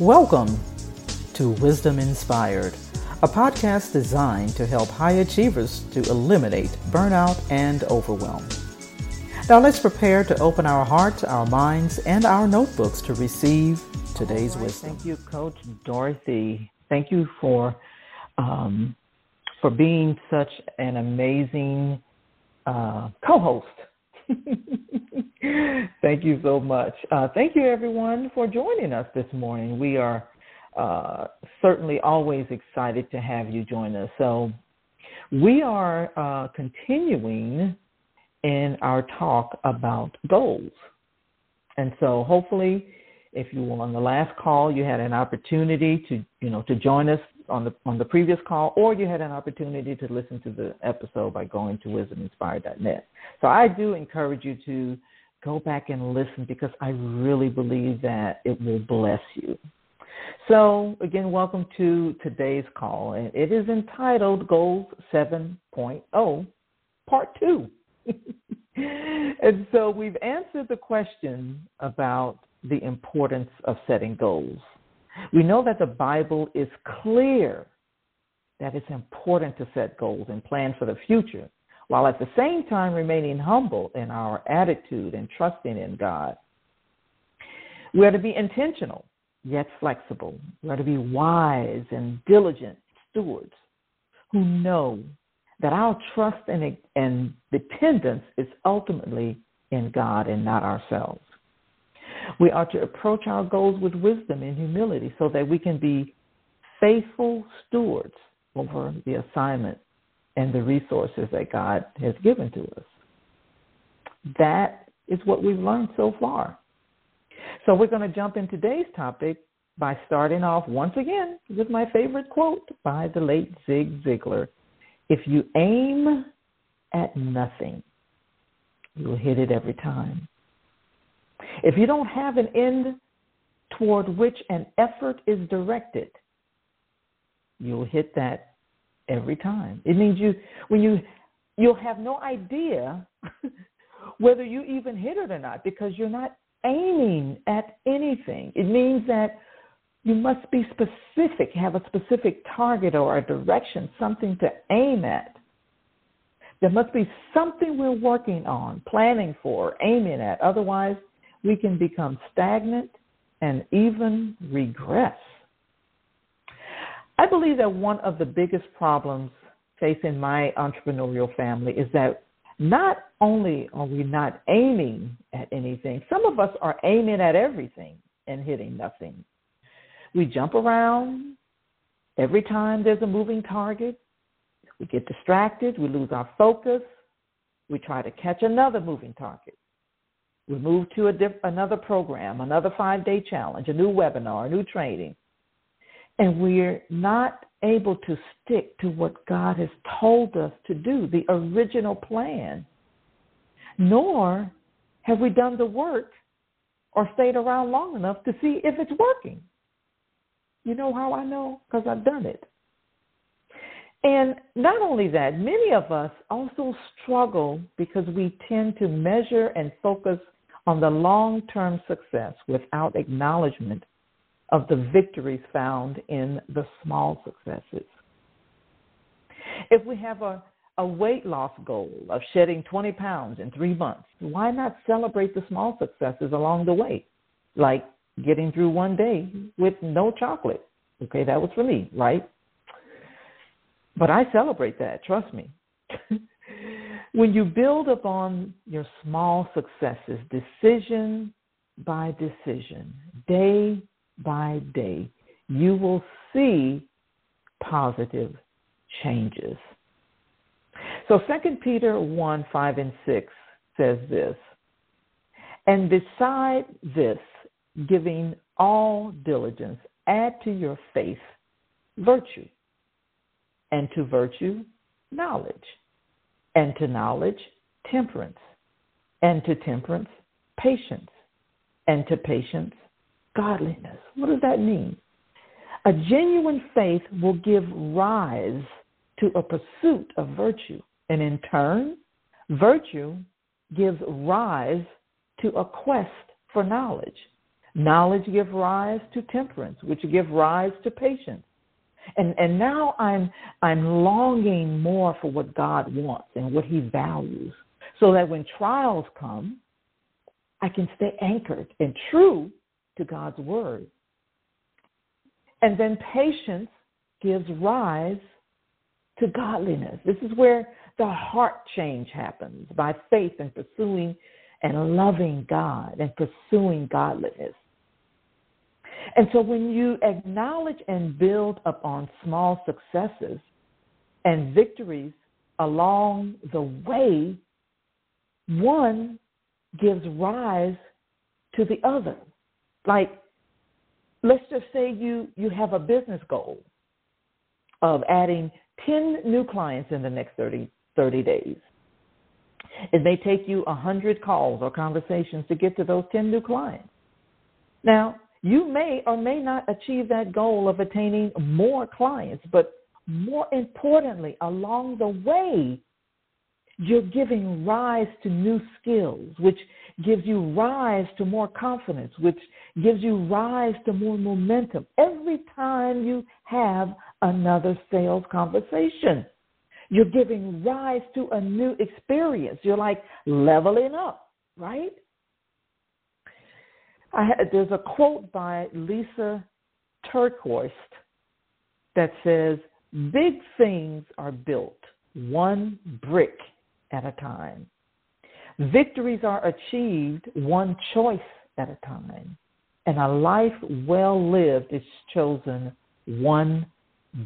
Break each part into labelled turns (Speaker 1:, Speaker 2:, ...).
Speaker 1: Welcome to Wisdom Inspired, a podcast designed to help high achievers to eliminate burnout and overwhelm. Now let's prepare to open our hearts, our minds, and our notebooks to receive today's right, wisdom.
Speaker 2: Thank you, Coach Dorothy. Thank you for um, for being such an amazing uh, co-host. thank you so much. Uh, thank you, everyone, for joining us this morning. We are uh, certainly always excited to have you join us. So, we are uh, continuing in our talk about goals. And so, hopefully, if you were on the last call, you had an opportunity to, you know, to join us on the on the previous call, or you had an opportunity to listen to the episode by going to wisdominspired.net. So I do encourage you to go back and listen because I really believe that it will bless you. So again, welcome to today's call, and it is entitled Goals 7.0, Part Two. and so we've answered the question about the importance of setting goals. We know that the Bible is clear that it's important to set goals and plan for the future, while at the same time remaining humble in our attitude and trusting in God. We are to be intentional, yet flexible. We are to be wise and diligent stewards who know that our trust and, and dependence is ultimately in God and not ourselves. We are to approach our goals with wisdom and humility so that we can be faithful stewards over the assignment and the resources that God has given to us. That is what we've learned so far. So we're going to jump in today's topic by starting off once again with my favorite quote by the late Zig Ziglar. If you aim at nothing, you'll hit it every time. If you don't have an end toward which an effort is directed, you'll hit that every time. It means you when you you'll have no idea whether you even hit it or not because you're not aiming at anything. It means that you must be specific, have a specific target or a direction, something to aim at. There must be something we're working on, planning for, aiming at. Otherwise, we can become stagnant and even regress. I believe that one of the biggest problems facing my entrepreneurial family is that not only are we not aiming at anything, some of us are aiming at everything and hitting nothing. We jump around every time there's a moving target. We get distracted, we lose our focus, we try to catch another moving target. We move to a diff- another program, another five day challenge, a new webinar, a new training. And we're not able to stick to what God has told us to do, the original plan. Nor have we done the work or stayed around long enough to see if it's working. You know how I know? Because I've done it. And not only that, many of us also struggle because we tend to measure and focus on the long term success without acknowledgement of the victories found in the small successes. If we have a, a weight loss goal of shedding 20 pounds in three months, why not celebrate the small successes along the way? Like getting through one day with no chocolate. Okay, that was for me, right? But I celebrate that, trust me. when you build upon your small successes, decision by decision, day by day, you will see positive changes. So 2 Peter 1 5 and 6 says this, and beside this, giving all diligence, add to your faith virtue, and to virtue, knowledge and to knowledge, temperance, and to temperance, patience, and to patience, godliness. What does that mean? A genuine faith will give rise to a pursuit of virtue, and in turn, virtue gives rise to a quest for knowledge. Knowledge gives rise to temperance, which gives rise to patience. And and now I'm I'm longing more for what God wants and what he values. So that when trials come, I can stay anchored and true to God's word. And then patience gives rise to godliness. This is where the heart change happens by faith and pursuing and loving God and pursuing godliness. And so when you acknowledge and build upon small successes and victories along the way, one gives rise to the other. Like, let's just say you, you have a business goal of adding 10 new clients in the next 30, 30 days. It may take you 100 calls or conversations to get to those 10 new clients. Now, you may or may not achieve that goal of attaining more clients, but more importantly, along the way, you're giving rise to new skills, which gives you rise to more confidence, which gives you rise to more momentum every time you have another sales conversation. You're giving rise to a new experience. You're like leveling up, right? Had, there's a quote by Lysa TerKeurst that says, Big things are built one brick at a time. Victories are achieved one choice at a time. And a life well lived is chosen one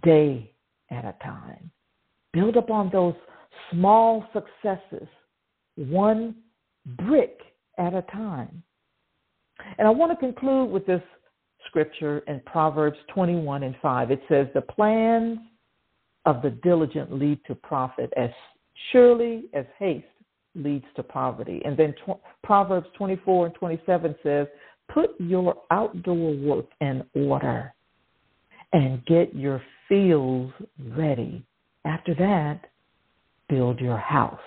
Speaker 2: day at a time. Build upon those small successes, one brick at a time. And I want to conclude with this scripture in Proverbs 21 and 5. It says, The plans of the diligent lead to profit as surely as haste leads to poverty. And then tw- Proverbs 24 and 27 says, Put your outdoor work in order and get your fields ready. After that, build your house.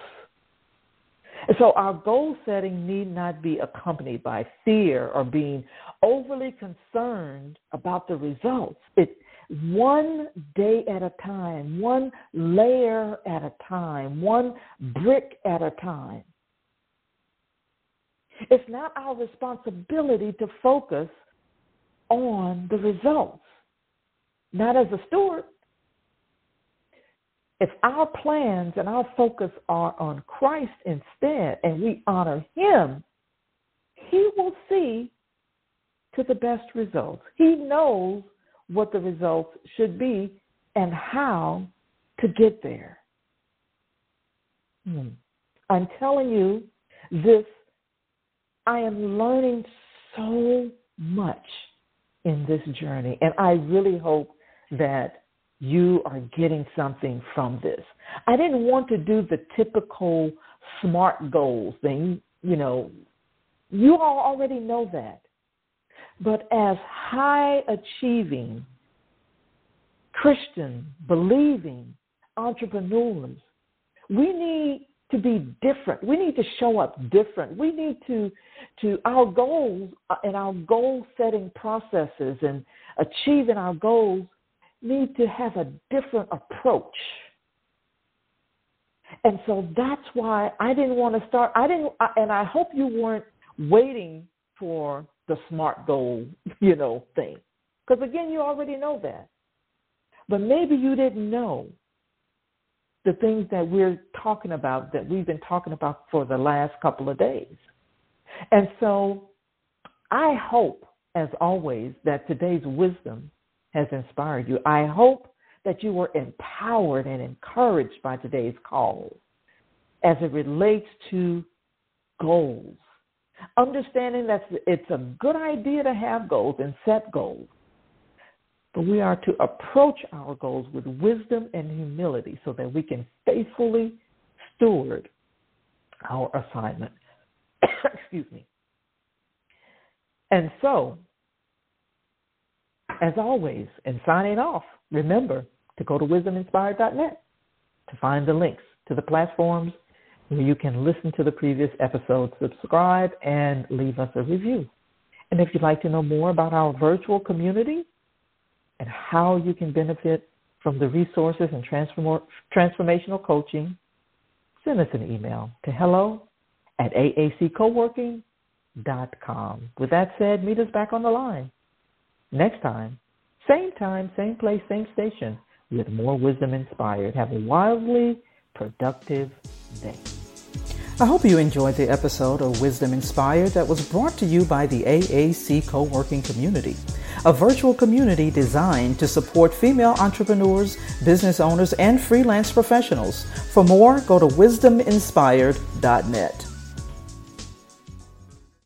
Speaker 2: So our goal setting need not be accompanied by fear or being overly concerned about the results. It one day at a time, one layer at a time, one brick at a time. It's not our responsibility to focus on the results. Not as a steward, if our plans and our focus are on Christ instead and we honor Him, He will see to the best results. He knows what the results should be and how to get there. Hmm. I'm telling you this, I am learning so much in this journey, and I really hope that you are getting something from this. I didn't want to do the typical SMART goals thing. You know, you all already know that. But as high achieving Christian, believing entrepreneurs, we need to be different. We need to show up different. We need to, to our goals uh, and our goal setting processes and achieving our goals need to have a different approach. And so that's why I didn't want to start. I didn't, and I hope you weren't waiting for the smart goal, you know, thing. Because again, you already know that. But maybe you didn't know the things that we're talking about, that we've been talking about for the last couple of days. And so I hope, as always, that today's wisdom has inspired you. I hope that you were empowered and encouraged by today's call as it relates to goals. Understanding that it's a good idea to have goals and set goals, but we are to approach our goals with wisdom and humility so that we can faithfully steward our assignment. Excuse me. And so, as always, in signing off, remember to go to wisdominspired.net to find the links to the platforms where you can listen to the previous episodes, subscribe, and leave us a review. And if you'd like to know more about our virtual community and how you can benefit from the resources and transform- transformational coaching, send us an email to hello at aaccoworking.com. With that said, meet us back on the line next time, same time, same place, same station, with more wisdom inspired. Have a wildly productive day.
Speaker 1: I hope you enjoyed the episode of Wisdom Inspired that was brought to you by the AAC Co-working Community, a virtual community designed to support female entrepreneurs, business owners, and freelance professionals. For more, go to wisdominspired.net.